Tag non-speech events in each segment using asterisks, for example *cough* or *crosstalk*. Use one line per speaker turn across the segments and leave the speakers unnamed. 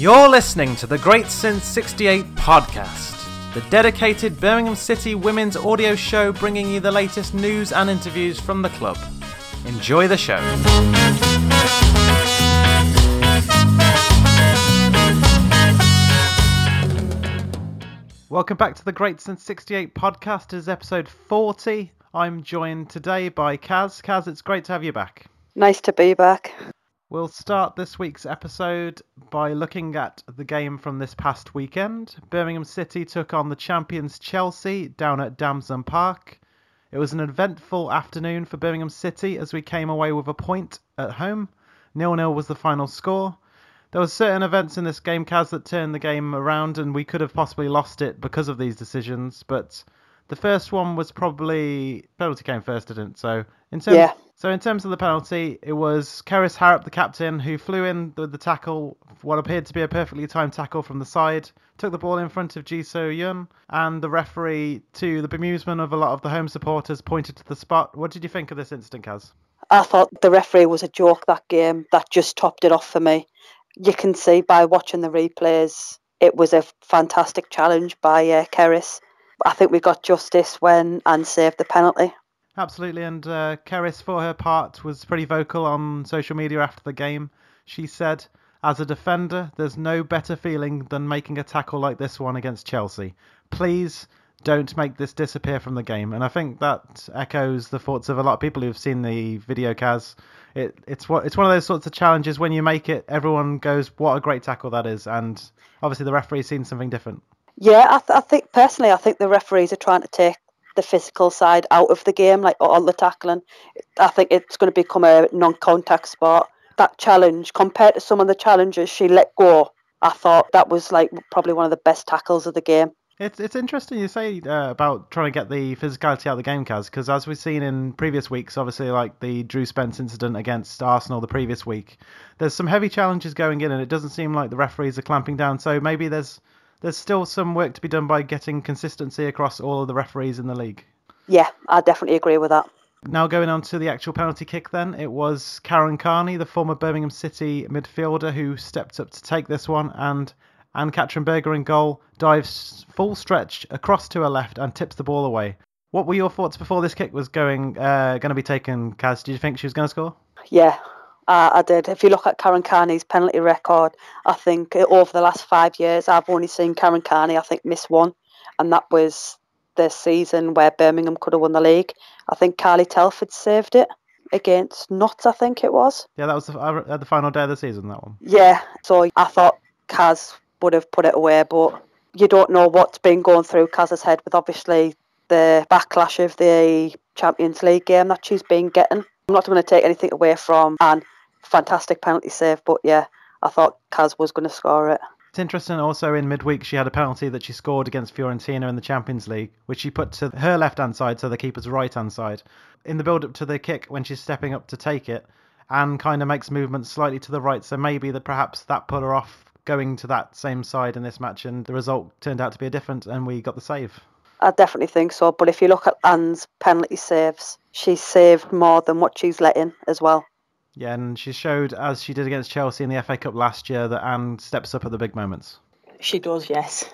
You're listening to the Great Since 68 podcast, the dedicated Birmingham City women's audio show bringing you the latest news and interviews from the club. Enjoy the show. Welcome back to the Great Since 68 podcast. Is episode 40. I'm joined today by Kaz. Kaz, it's great to have you back.
Nice to be back.
We'll start this week's episode by looking at the game from this past weekend. Birmingham City took on the champions Chelsea down at Damson Park. It was an eventful afternoon for Birmingham City as we came away with a point at home. Nil nil was the final score. There were certain events in this game, Kaz, that turned the game around, and we could have possibly lost it because of these decisions. But the first one was probably penalty came first, didn't it? So in terms,
Yeah.
So in terms of the penalty, it was Kerys Harrop, the captain, who flew in with the tackle, what appeared to be a perfectly timed tackle from the side, took the ball in front of Ji So Yun, and the referee, to the bemusement of a lot of the home supporters, pointed to the spot. What did you think of this incident, Kaz?
I thought the referee was a joke that game. That just topped it off for me. You can see by watching the replays, it was a fantastic challenge by uh, Kerys. I think we got justice when and saved the penalty.
Absolutely, and uh, Kerys, for her part, was pretty vocal on social media after the game. She said, As a defender, there's no better feeling than making a tackle like this one against Chelsea. Please don't make this disappear from the game. And I think that echoes the thoughts of a lot of people who've seen the video, Kaz. It, it's it's one of those sorts of challenges when you make it, everyone goes, "What a great tackle that is!" And obviously, the referee's seen something different.
Yeah, I, th- I think personally, I think the referees are trying to take the physical side out of the game, like all the tackling. I think it's going to become a non-contact sport. That challenge, compared to some of the challenges she let go, I thought that was like probably one of the best tackles of the game.
It's it's interesting you say uh, about trying to get the physicality out of the game, Kaz, because as we've seen in previous weeks, obviously like the Drew Spence incident against Arsenal the previous week, there's some heavy challenges going in, and it doesn't seem like the referees are clamping down. So maybe there's there's still some work to be done by getting consistency across all of the referees in the league.
Yeah, I definitely agree with that.
Now going on to the actual penalty kick, then it was Karen Carney, the former Birmingham City midfielder, who stepped up to take this one, and Ann-Katrin Berger in goal dives full stretch across to her left and tips the ball away. What were your thoughts before this kick was going uh, going to be taken, Kaz? Did you think she was going to score?
Yeah, I, I did. If you look at Karen Carney's penalty record, I think uh, over the last five years, I've only seen Karen Carney, I think, miss one, and that was the season where Birmingham could have won the league. I think Carly Telford saved it against Notts, I think it was.
Yeah, that was the, uh, the final day of the season. That one.
Yeah, so I thought Kaz would have put it away, but you don't know what's been going through Kaz's head with obviously the backlash of the Champions League game that she's been getting. I'm not going to take anything away from Anne. Fantastic penalty save, but yeah, I thought Kaz was going to score it.
It's interesting also in midweek she had a penalty that she scored against Fiorentina in the Champions League, which she put to her left hand side, so the keeper's right hand side. In the build up to the kick, when she's stepping up to take it, Anne kind of makes movements slightly to the right, so maybe that perhaps that put her off going to that same side in this match, and the result turned out to be a different, and we got the save.
I definitely think so, but if you look at Anne's penalty saves, she's saved more than what she's let in as well.
Yeah, and she showed, as she did against Chelsea in the FA Cup last year, that Anne steps up at the big moments.
She does, yes.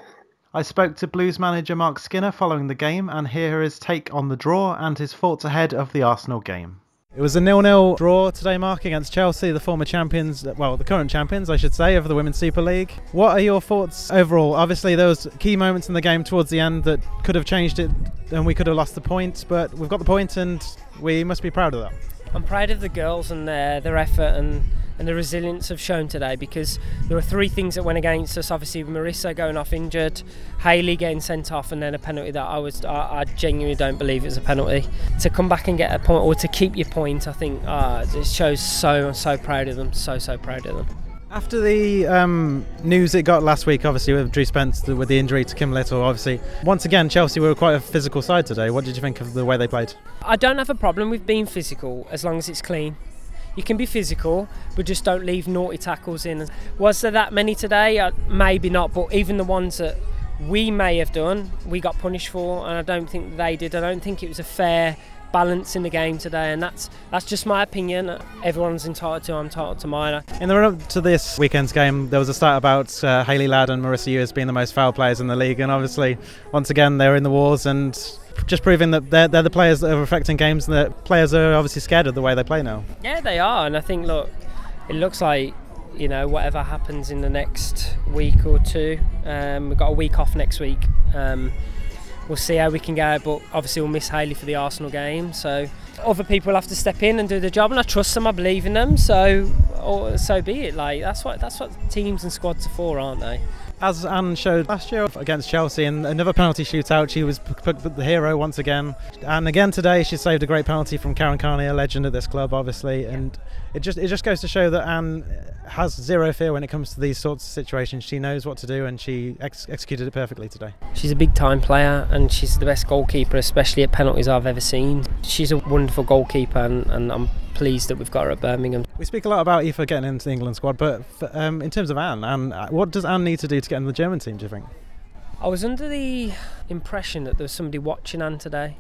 I spoke to Blues manager Marc Skinner following the game, and here is his take on the draw and his thoughts ahead of the Arsenal game. It was a nil-nil draw today, Marc, against Chelsea, the former champions, well, the current champions, I should say, of the Women's Super League. What are your thoughts overall? Obviously, there was key moments in the game towards the end that could have changed it, and we could have lost the point, but we've got the point, and we must be proud of that.
I'm proud of the girls and their, their effort and, and the resilience they've shown today because there were three things that went against us. Obviously, Marisa going off injured, Hayley getting sent off, and then a penalty that I was I, I genuinely don't believe it was a penalty. To come back and get a point or to keep your point, I think uh, it shows so I'm so proud of them, so so proud of them.
After the um, news it got last week, obviously with Drew Spence with the injury to Kim Little, obviously once again Chelsea were quite a physical side today. What did you think of the way they played?
I don't have a problem with being physical as long as it's clean. You can be physical, but just don't leave naughty tackles in. Was there that many today? Uh, maybe not, but even the ones that we may have done, we got punished for, and I don't think they did. I don't think it was a fair balance in the game today, and that's that's just my opinion. Everyone's entitled to. I'm entitled to mine.
In the run up to this weekend's game, there was a stat about uh, Hayley Ladd and Marisa Ewers being the most foul players in the league, and obviously, once again, they're in the wars and just proving that they're, they're the players that are affecting games, and that players are obviously scared of the way they play now.
Yeah, they are, and I think look, it looks like you know whatever happens in the next week or two. Um, we've got a week off next week. Um, we'll see how we can go. But obviously, we'll miss Hayley for the Arsenal game. So other people have to step in and do the job, and I trust them. I believe in them. So, or, so be it. Like that's what that's what teams and squads are for, aren't they?
As Anne showed last year against Chelsea in another penalty shootout, she was the hero once again. And again today, she saved a great penalty from Karen Carney, a legend at this club, obviously. And it just it just goes to show that Anne has zero fear when it comes to these sorts of situations. She knows what to do, and she ex- executed it perfectly today.
She's a big time player, and she's the best goalkeeper, especially at penalties I've ever seen. She's a wonderful goalkeeper, and, and I'm pleased that we've got her at Birmingham.
We speak a lot about Aoife getting into the England squad, but for, um, in terms of Anne, Anne, what does Anne need to do to get in the German team? Do you think?
I was under the impression that there was somebody watching Anne today,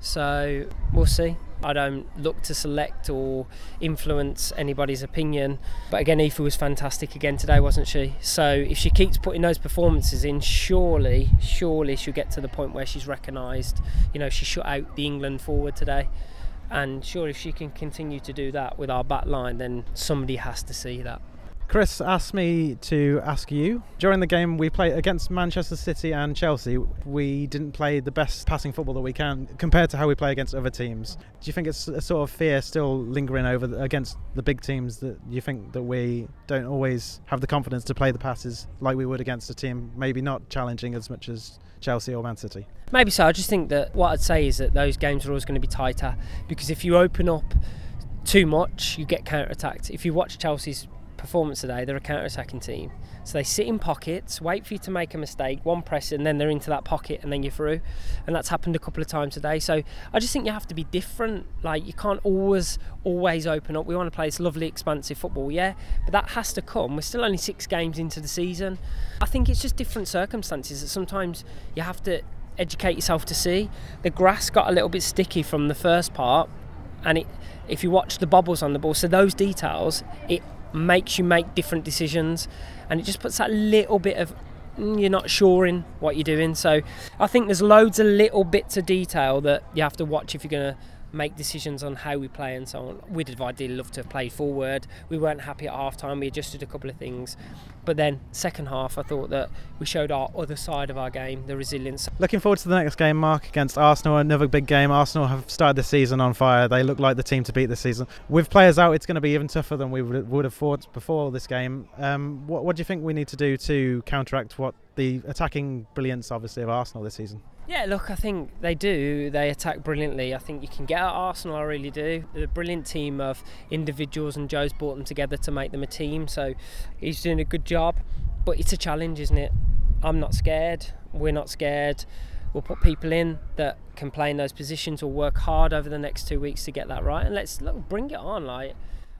so we'll see. I don't look to select or influence anybody's opinion. But again, Aoife was fantastic again today, wasn't she? So if she keeps putting those performances in, surely, surely she'll get to the point where she's recognised. You know, she shut out the England forward today. And sure, if she can continue to do that with our back line, then somebody has to see that.
Chris asked me to ask you during the game we played against Manchester City and Chelsea. We didn't play the best passing football that we can compared to how we play against other teams. Do you think it's a sort of fear still lingering over the, against the big teams that you think that we don't always have the confidence to play the passes like we would against a team maybe not challenging as much as Chelsea or Man City?
Maybe so. I just think that what I'd say is that those games are always going to be tighter because if you open up too much, you get counter attacked. If you watch Chelsea's performance today, they're a counter attacking team. So they sit in pockets, wait for you to make a mistake, one press, and then they're into that pocket and then you're through. And that's happened a couple of times today. So I just think you have to be different. Like you can't always, always open up. We want to play this lovely, expansive football, yeah, but that has to come. We're still only six games into the season. I think it's just different circumstances that sometimes you have to educate yourself to see. The grass got a little bit sticky from the first part, and it, if you watch the bubbles on the ball, so those details, it makes you make different decisions and it just puts that little bit of mm, you're not sure in what you're doing. So i think there's loads of little bits of detail that you have to watch if you're going to make decisions on how we play and so on. We'd have ideally loved to have played forward. We weren't happy at half time. We adjusted a couple of things. But then, second half, I thought that we showed our other side of our game, the resilience.
Looking forward to the next game, Marc, against Arsenal. Another big game. Arsenal have started the season on fire. They look like the team to beat this season. With players out, it's going to be even tougher than we would have thought before this game. Um, what, what do you think we need to do to counteract what the attacking brilliance, obviously, of Arsenal this season?
Yeah, look, I think they do. They attack brilliantly. I think you can get at Arsenal, I really do. They're a brilliant team of individuals, and Joe's brought them together to make them a team, so he's doing a good job. But it's a challenge, isn't it? I'm not scared. We're not scared. We'll put people in that can play in those positions. We'll work hard over the next two weeks to get that right, and let's look, bring it on. Like,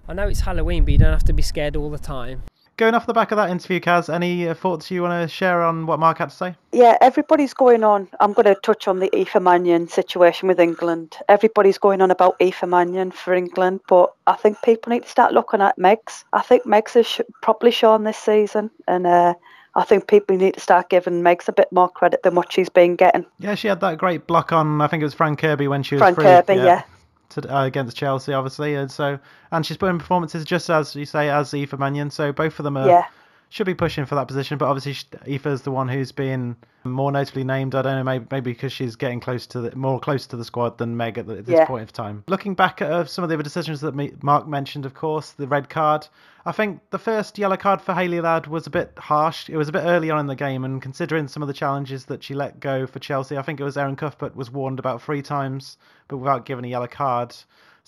I know it's Halloween, but you don't have to be scared all the time.
Going off the back of that interview, Kaz, any uh, thoughts you want to share on what Marc had to say?
Yeah, everybody's going on. I'm going to touch on the Aoife Mannion situation with England. Everybody's going on about Aoife Mannion for England, but I think people need to start looking at Megs. I think Megs has sh- probably shown this season, and uh, I think people need to start giving Megs a bit more credit than what she's been getting.
Yeah, she had that great block on, I think it was Fran Kirby when she was
Fran
free.
Kirby, yeah. yeah
to, uh, against Chelsea, obviously, and so and she's putting performances just as you say as Aoife Mannion. So both of them are
yeah.
Should be pushing for that position. But obviously, Aoife's the one who's been more notably named. I don't know, maybe maybe because she's getting close to the more close to the squad than Meg at, the, at this
yeah.
point of time. Looking back at uh, some of the other decisions that Marc mentioned, of course, the red card. I think the first yellow card for Hayley Ladd was a bit harsh. It was a bit early on in the game, and considering some of the challenges that she let go for Chelsea, I think it was Erin Cuthbert was warned about three times, but without giving a yellow card.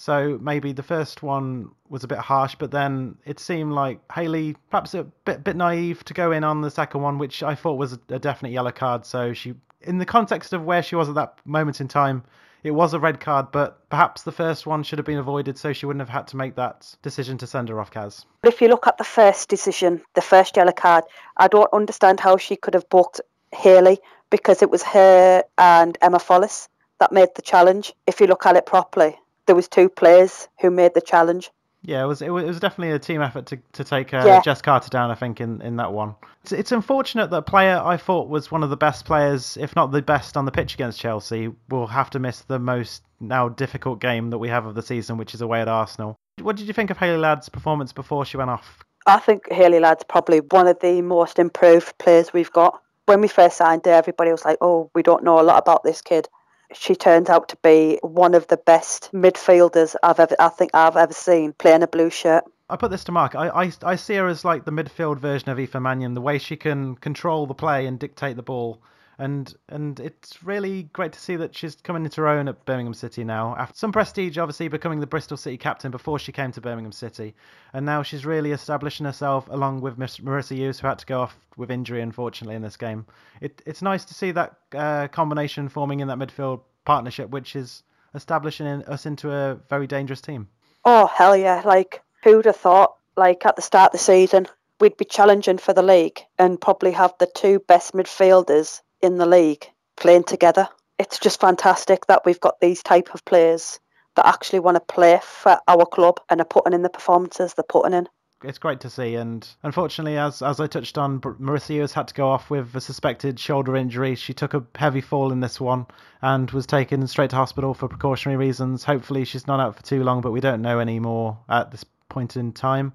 So maybe the first one was a bit harsh, but then it seemed like Hayley perhaps a bit bit naive to go in on the second one, which I thought was a, definite yellow card. So she, in the context of where she was at that moment in time, it was a red card, but perhaps the first one should have been avoided so she wouldn't have had to make that decision to send her off, Kaz.
If you look at the first decision, the first yellow card, I don't understand how she could have booked Hayley because it was her and Emma Follis that made the challenge. If you look at it properly, there was two players who made the challenge.
Yeah, it was it was, definitely a team effort to, to take uh,
Yeah.
Jess Carter down. I think in, in that one, it's, it's unfortunate that a player I thought was one of the best players, if not the best, on the pitch against Chelsea, will have to miss the most now difficult game that we have of the season, which is away at Arsenal. What did you think of Hayley Ladd's performance before she went off?
I think Hayley Ladd's probably one of the most improved players we've got. When we first signed her, everybody was like, oh, we don't know a lot about this kid. She turned out to be one of the best midfielders I've ever, I think I've ever seen playing a blue shirt.
I put this to Marc. I, I, I see her as like the midfield version of Aoife Mannion, the way she can control the play and dictate the ball. And and it's really great to see that she's coming into her own at Birmingham City now. After some prestige, obviously becoming the Bristol City captain before she came to Birmingham City, and now she's really establishing herself along with Miss Marisa Ewers, who had to go off with injury unfortunately in this game. It, it's nice to see that uh, combination forming in that midfield partnership, which is establishing in, us into a very dangerous team.
Oh, hell yeah. Like, who'd have thought, like, at the start of the season, we'd be challenging for the league and probably have the two best midfielders in the league playing together. It's just fantastic that we've got these type of players that actually want to play for our club and are putting in the performances they're putting in.
it's great to see. And unfortunately, as as I touched on, Br- has had to go off with a suspected shoulder injury. She took a heavy fall in this one and was taken straight to hospital for precautionary reasons. Hopefully, she's not out for too long, but we don't know any more at this point in time.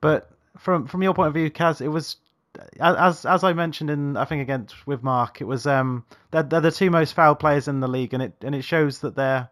But from from your point of view, Kaz, it was as as I mentioned in I think against with Marc, it was um they're, they're the two most foul players in the league, and it and it shows that they're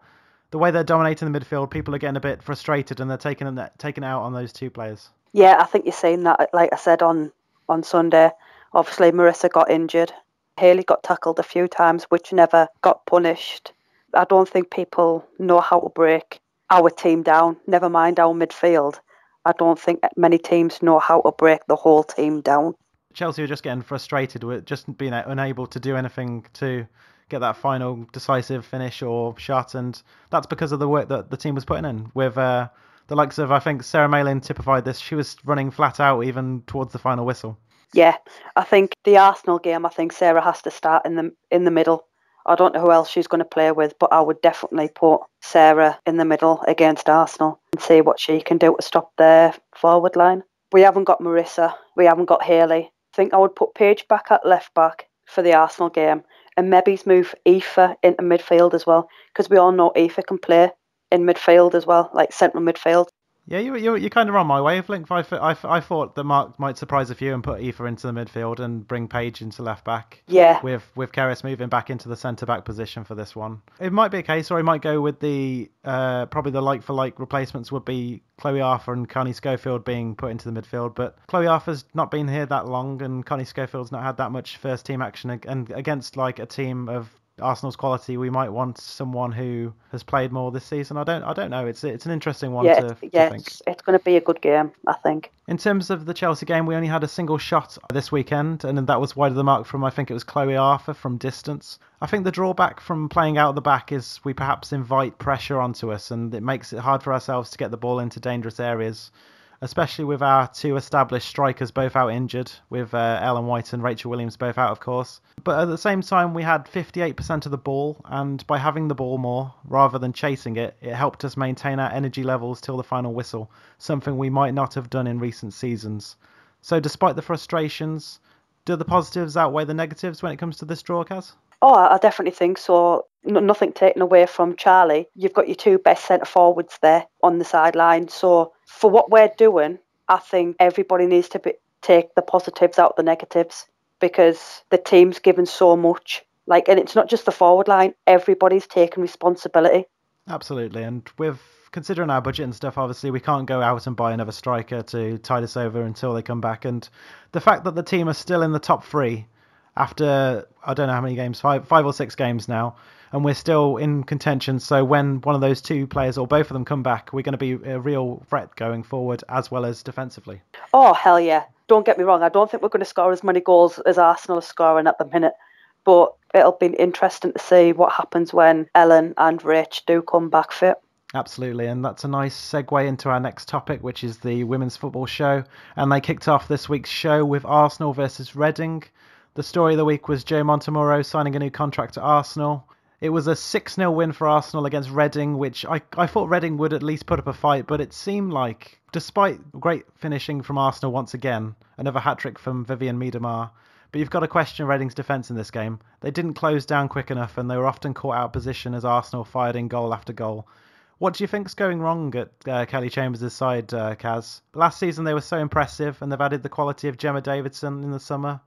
the way they're dominating the midfield. People are getting a bit frustrated, and they're taking taking out on those two players.
Yeah, I think you're saying that, like I said on, on Sunday. Obviously, Marisa got injured. Hayley got tackled a few times, which never got punished. I don't think people know how to break our team down, never mind our midfield. I don't think many teams know how to break the whole team down.
Chelsea were just getting frustrated with just being unable to do anything to get that final decisive finish or shot, and that's because of the work that the team was putting in. With uh, the likes of, I think Sarah Mayling typified this. She was running flat out even towards the final whistle.
Yeah, I think the Arsenal game. I think Sarah has to start in the in the middle. I don't know who else she's going to play with, but I would definitely put Sarah in the middle against Arsenal and see what she can do to stop their forward line. We haven't got Marisa. We haven't got Hayley. Think I would put Paige back at left back for the Arsenal game and maybe move Aoife into midfield as well because we all know Aoife can play in midfield as well, like central midfield.
Yeah, you you you're kind of on my wavelength. I, I, I thought that Marc might surprise a few and put Aoife into the midfield and bring Paige into left back.
Yeah,
With with Kerys moving back into the centre back position for this one, it might be a case, or he might go with the uh, probably the like for like replacements would be Chloe Arthur and Connie Scofield being put into the midfield. But Chloe Arthur's not been here that long, and Connie Scofield's not had that much first team action. And against like a team of Arsenal's quality, we might want someone who has played more this season. I don't I don't know. It's it's an interesting one
yeah,
to,
it's,
to
yeah. It's, it's going to be a good game, I think.
In terms of the Chelsea game, we only had a single shot this weekend, and that was wide of the mark from I think it was Chloe Arthur from distance. I think the drawback from playing out of the back is we perhaps invite pressure onto us, and it makes it hard for ourselves to get the ball into dangerous areas, especially with our two established strikers both out injured, with uh, Ellen White and Rachel Williams both out, of course. But at the same time, we had 58% of the ball, and by having the ball more rather than chasing it, it helped us maintain our energy levels till the final whistle, something we might not have done in recent seasons. So, despite the frustrations, do the positives outweigh the negatives when it comes to this draw, Kaz?
Oh, I definitely think so. Nothing taken away from Charlie. You've got your two best centre forwards there on the sideline. So for what we're doing, I think everybody needs to be, take the positives out the negatives because the team's given so much. Like, and it's not just the forward line. Everybody's taking responsibility.
Absolutely, and with considering our budget and stuff, obviously we can't go out and buy another striker to tide us over until they come back. And the fact that the team are still in the top three after I don't know how many games, five, five or six games now, and we're still in contention. So when one of those two players or both of them come back, we're going to be a real threat going forward as well as defensively.
Oh, hell yeah. Don't get me wrong. I don't think we're going to score as many goals as Arsenal are scoring at the minute. But it'll be interesting to see what happens when Ellen and Rich do come back fit.
Absolutely, and that's a nice segue into our next topic, which is the women's football show. And they kicked off this week's show with Arsenal versus Reading. The story of the week was Joe Montemurro signing a new contract to Arsenal. It was a 6 0 win for Arsenal against Reading, which I, I thought Reading would at least put up a fight, but it seemed like, despite great finishing from Arsenal once again, another hat trick from Vivianne Miedema, but you've got to question Reading's defence in this game. They didn't close down quick enough and they were often caught out of position as Arsenal fired in goal after goal. What do you think's going wrong at uh, Kelly Chambers' side, uh, Kaz? Last season they were so impressive and they've added the quality of Gemma Davison in the summer,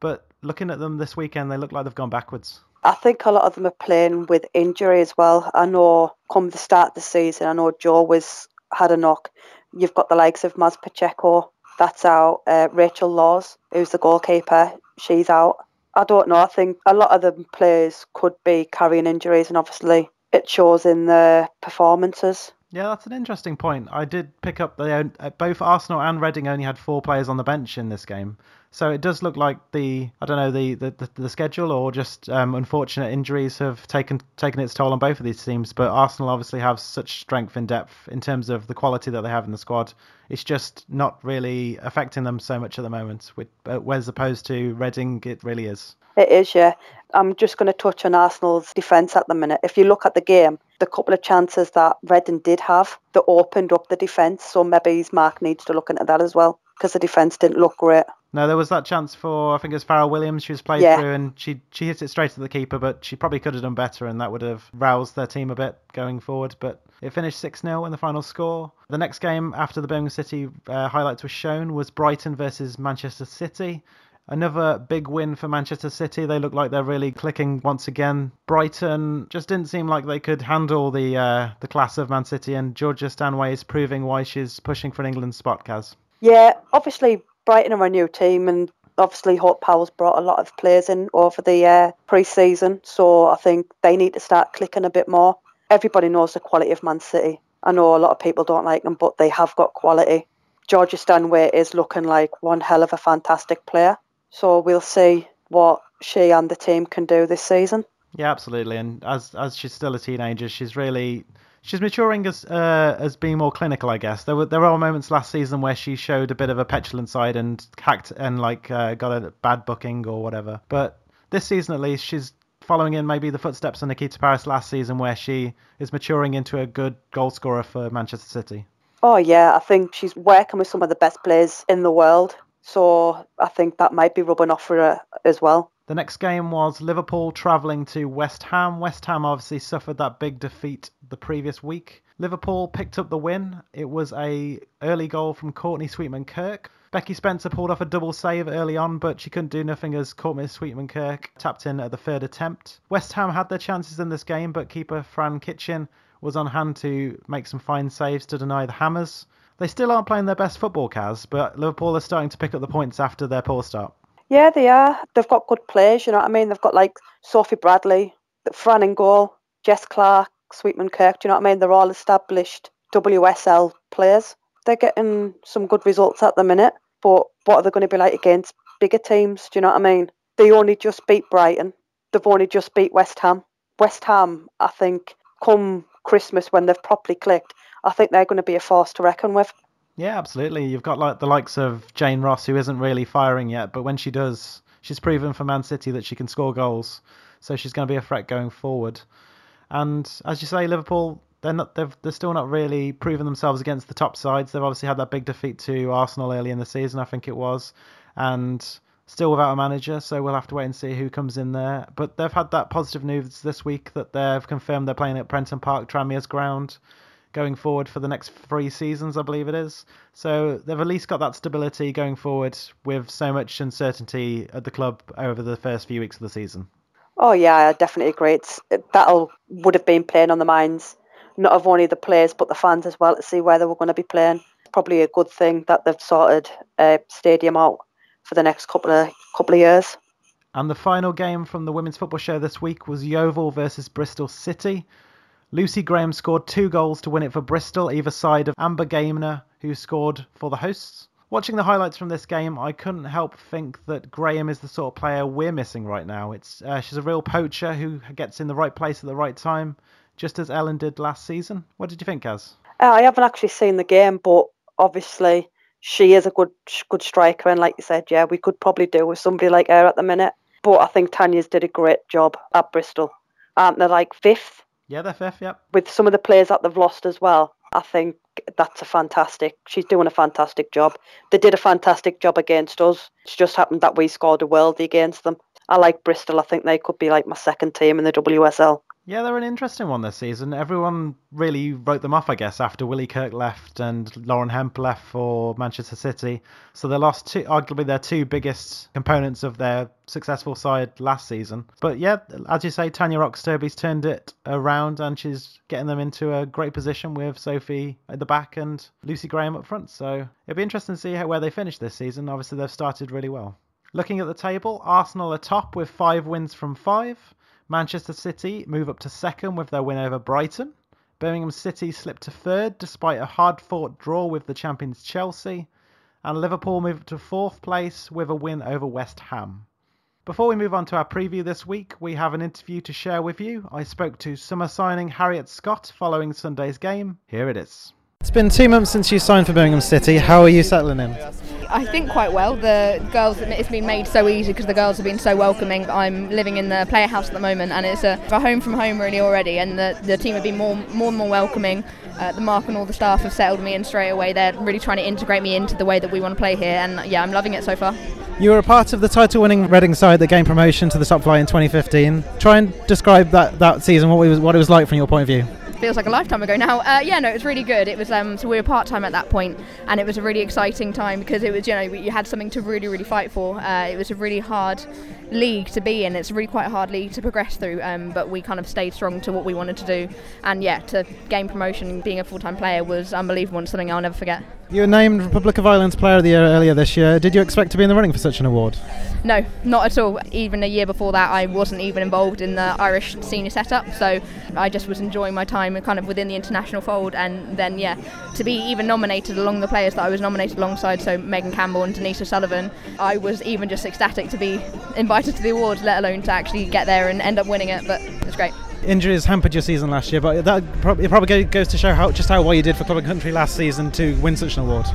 but looking at them this weekend, they look like they've gone backwards.
I think a lot of them are playing with injury as well. I know come the start of the season, I know Joe was had a knock. You've got the likes of Maz Pacheco, that's out. Uh, Rachel Laws, who's the goalkeeper, she's out. I don't know. I think a lot of the players could be carrying injuries, and obviously it shows in the performances.
Yeah, that's an interesting point. I did pick up that uh, both Arsenal and Reading only had four players on the bench in this game, so it does look like the I don't know the the, the, the schedule or just um, unfortunate injuries have taken taken its toll on both of these teams. But Arsenal obviously have such strength and depth in terms of the quality that they have in the squad. It's just not really affecting them so much at the moment. Uh, as opposed to Reading, it really is.
It is, yeah. I'm just going to touch on Arsenal's defence at the minute. If you look at the game, the couple of chances that Reading did have that opened up the defence, so maybe Marc needs to look into that as well because the defence didn't look great.
No, there was that chance for I think it was Fara Williams. She was played yeah. through and she she hit it straight to the keeper, but she probably could have done better, and that would have roused their team a bit going forward. But it finished six 0 in the final score. The next game after the Birmingham City uh, highlights were shown was Brighton versus Manchester City. Another big win for Manchester City. They look like they're really clicking once again. Brighton just didn't seem like they could handle the uh, the class of Man City, and Georgia Stanway is proving why she's pushing for an England spot, Kaz.
Yeah, obviously Brighton are a new team, and obviously Hope Powell's brought a lot of players in over the uh, pre-season, so I think they need to start clicking a bit more. Everybody knows the quality of Man City. I know a lot of people don't like them, but they have got quality. Georgia Stanway is looking like one hell of a fantastic player. So we'll see what she and the team can do this season.
Yeah, absolutely. And as as she's still a teenager, she's really she's maturing as uh, as being more clinical, I guess. There were there are moments last season where she showed a bit of a petulant side and hacked and like uh, got a bad booking or whatever. But this season at least, she's following in maybe the footsteps of Nikita Parris last season, where she is maturing into a good goal scorer for Manchester City.
Oh yeah, I think she's working with some of the best players in the world. So I think that might be rubbing off for her as well.
The next game was Liverpool travelling to West Ham. West Ham obviously suffered that big defeat the previous week. Liverpool picked up the win. It was a early goal from Courtney Sweetman Kirk. Becky Spencer pulled off a double save early on, but she couldn't do nothing as Courtney Sweetman Kirk tapped in at the third attempt. West Ham had their chances in this game, but keeper Fran Kitching was on hand to make some fine saves to deny the hammers. They still aren't playing their best football, Kaz, but Liverpool are starting to pick up the points after their poor start.
Yeah, they are. They've got good players, you know what I mean? They've got like Sophie Bradley, Fran in goal, Jess Clarke, Sweetman Kirk, do you know what I mean? They're all established WSL players. They're getting some good results at the minute, but what are they going to be like against bigger teams? Do you know what I mean? They only just beat Brighton. They've only just beat West Ham. West Ham, I think, come Christmas when they've properly clicked, I think they're going to be a force to reckon with.
Yeah, absolutely. You've got like the likes of Jane Ross, who isn't really firing yet, but when she does, she's proven for Man City that she can score goals. So she's going to be a threat going forward. And as you say, Liverpool, they're not, they've, they're still not really proven themselves against the top sides. They've obviously had that big defeat to Arsenal early in the season, I think it was, and still without a manager. So we'll have to wait and see who comes in there. But they've had that positive news this week that they've confirmed they're playing at Prenton Park, Tranmere's ground going forward for the next three seasons, I believe it is. So they've at least got that stability going forward with so much uncertainty at the club over the first few weeks of the season.
Oh yeah, I definitely agree. It's, that'll would have been playing on the minds not of only the players but the fans as well to see where they were going to be playing. Probably a good thing that they've sorted a stadium out for the next couple of couple of years.
And the final game from the women's football show this week was Yeovil versus Bristol City. Lucy Graham scored two goals to win it for Bristol, either side of Amber Gamer, who scored for the hosts. Watching the highlights from this game, I couldn't help think that Graham is the sort of player we're missing right now. It's uh, she's a real poacher who gets in the right place at the right time, just as Ellen did last season. What did you think, Kaz?
Uh, I haven't actually seen the game, but obviously she is a good good striker, and like you said, yeah, we could probably do with somebody like her at the minute. But I think Tanya's did a great job at Bristol aren't they like fifth
Yeah, they're fifth. Yep.
with some of the players that they've lost as well? I think that's a fantastic. She's doing a fantastic job. They did a fantastic job against us. It's just happened that we scored a worldie against them. I like Bristol. I think they could be like my second team in the WSL.
Yeah, they're an interesting one this season. Everyone really wrote them off, I guess, after Willie Kirk left and Lauren Hemp left for Manchester City. So they lost two, arguably their two biggest components of their successful side last season. But yeah, as you say, Tanya Oxtoby's turned it around and she's getting them into a great position with Sophie at the back and Lucy Graham up front. So it'll be interesting to see how, where they finish this season. Obviously, they've started really well. Looking at the table, Arsenal are top with five wins from five. Manchester City move up to second with their win over Brighton. Birmingham City slip to third despite a hard fought draw with the champions Chelsea. And Liverpool move to fourth place with a win over West Ham. Before we move on to our preview this week, we have an interview to share with you. I spoke to summer signing Harriet Scott following Sunday's game. Here it is. It's been two months since you signed for Birmingham City. How are you settling in?
I think quite well. The girls, it's been made so easy because the girls have been so welcoming. I'm living in the player house at the moment, and it's a, a home from home really already. And the, the team have been more more and more welcoming. Uh, the mark and all the staff have settled me in straight away. They're really trying to integrate me into the way that we want to play here, and yeah, I'm loving it so far.
You were a part of the title-winning Reading side that gained promotion to the top flight in 2015. Try and describe that, that season, what it was what it was like from your point of view.
Feels like a lifetime ago now. Uh, yeah, no, it was really good. It was um, so we were part time at that point, and it was a really exciting time because it was you know you had something to really really fight for. Uh, it was a really hard league to be in. It's a really quite a hard league to progress through, um, but we kind of stayed strong to what we wanted to do, and yeah, to gain promotion, being a full time player was unbelievable and something I'll never forget.
You were named Republic of Ireland's Player of the Year earlier this year. Did you expect to be in the running for such an award?
No, not at all. Even a year before that, I wasn't even involved in the Irish senior setup, so I just was enjoying my time kind of within the international fold. And then, yeah, to be even nominated along the players that I was nominated alongside, so Megan Campbell and Denise O'Sullivan, I was even just ecstatic to be invited to the awards, let alone to actually get there and end up winning it. But it's great.
Injuries hampered your season last year, but that it probably goes to show how just how well you did for club and country last season to win such an award.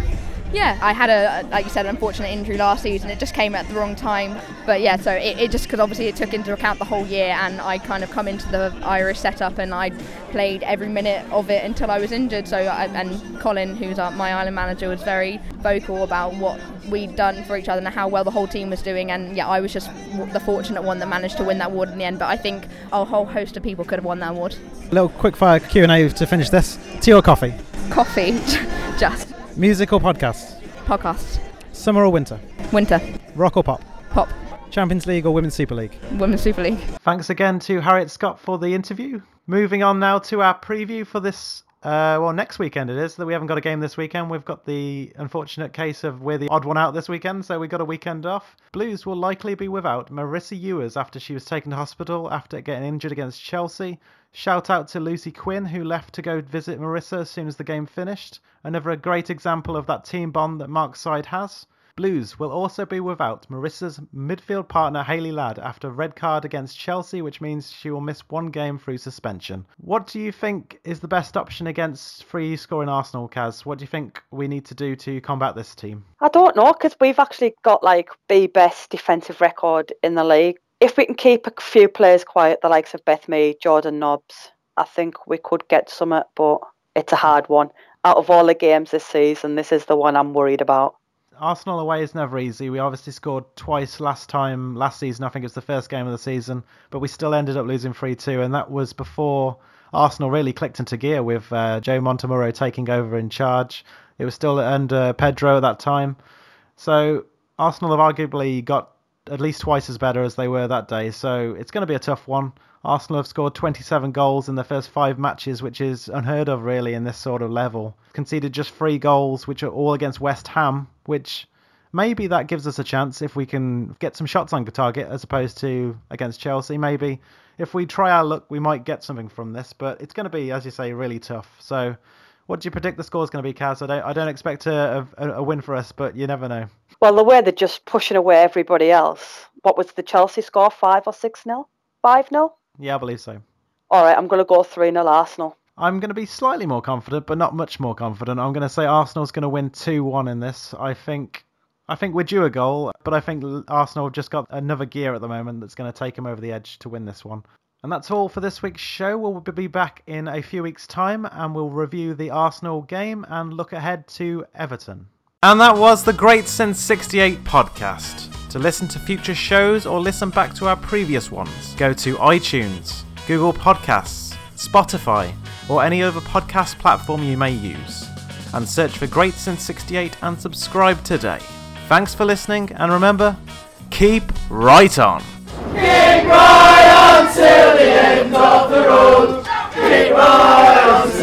Yeah, I had a, like you said, an unfortunate injury last season. It just came at the wrong time. But yeah, so it, it just because obviously it took into account the whole year, and I kind of come into the Irish setup and I played every minute of it until I was injured. So I, and Colin, who's our, my Ireland manager, was very vocal about what we'd done for each other and how well the whole team was doing. And yeah, I was just the fortunate one that managed to win that award in the end. But I think a whole host of people could have won that award.
A little quick fire Q and A to finish this. Tea or coffee?
Coffee, *laughs* just
Music or podcast?
podcast.
Summer or winter?
Winter,
Rock or pop?
pop,
Champions League or Women's Super League?
Women's Super League.
Thanks again to Harriet Scott for the interview. Moving on now to our preview for this. Uh, well, next weekend it is that we haven't got a game this weekend. We've got the unfortunate case of we're the odd one out this weekend, so we got a weekend off. Blues will likely be without Marisa Ewers after she was taken to hospital after getting injured against Chelsea. Shout out to Lucy Quinn who left to go visit Marisa as soon as the game finished. Another great example of that team bond that Marc Side has. Blues will also be without Marisa's midfield partner Hayley Ladd after a red card against Chelsea, which means she will miss one game through suspension. What do you think is the best option against free scoring Arsenal, Kaz? What do you think we need to do to combat this team?
I don't know because we've actually got like the best defensive record in the league. If we can keep a few players quiet, the likes of Beth Mead, Jordan Nobbs, I think we could get some, it, but it's a hard one. Out of all the games this season, this is the one I'm worried about.
Arsenal away is never easy. We obviously scored twice last time, last season. I think it was the first game of the season, but we still ended up losing 3 2, and that was before Arsenal really clicked into gear with uh, Joe Montemurro taking over in charge. It was still under Pedro at that time. So Arsenal have arguably got at least twice as better as they were that day, so it's going to be a tough one. Arsenal have scored 27 goals in their first five matches, which is unheard of really in this sort of level. Conceded just three goals, which are all against West Ham, which maybe that gives us a chance if we can get some shots on target as opposed to against Chelsea. Maybe if we try our luck, we might get something from this, but it's going to be, as you say, really tough. So, what do you predict the score is going to be, Kaz? I don't, I don't expect a, a, a win for us, but you never know.
Well, the way they're just pushing away everybody else. What was the Chelsea score? Five or six nil? Five nil?
Yeah, I believe so.
All right, I'm going to go three nil Arsenal.
I'm going to be slightly more confident, but not much more confident. I'm going to say Arsenal's going to win 2-1 in this. I think I think we're due a goal, but I think Arsenal have just got another gear at the moment that's going to take them over the edge to win this one. And that's all for this week's show. We'll be back in a few weeks' time and we'll review the Arsenal game and look ahead to Everton. And that was the Great Since 68 podcast. To listen to future shows or listen back to our previous ones, go to iTunes, Google Podcasts, Spotify, or any other podcast platform you may use, and search for Great Since 68 and subscribe today. Thanks for listening, and remember, keep right on.
Keep right till the end of the road. Keep my arms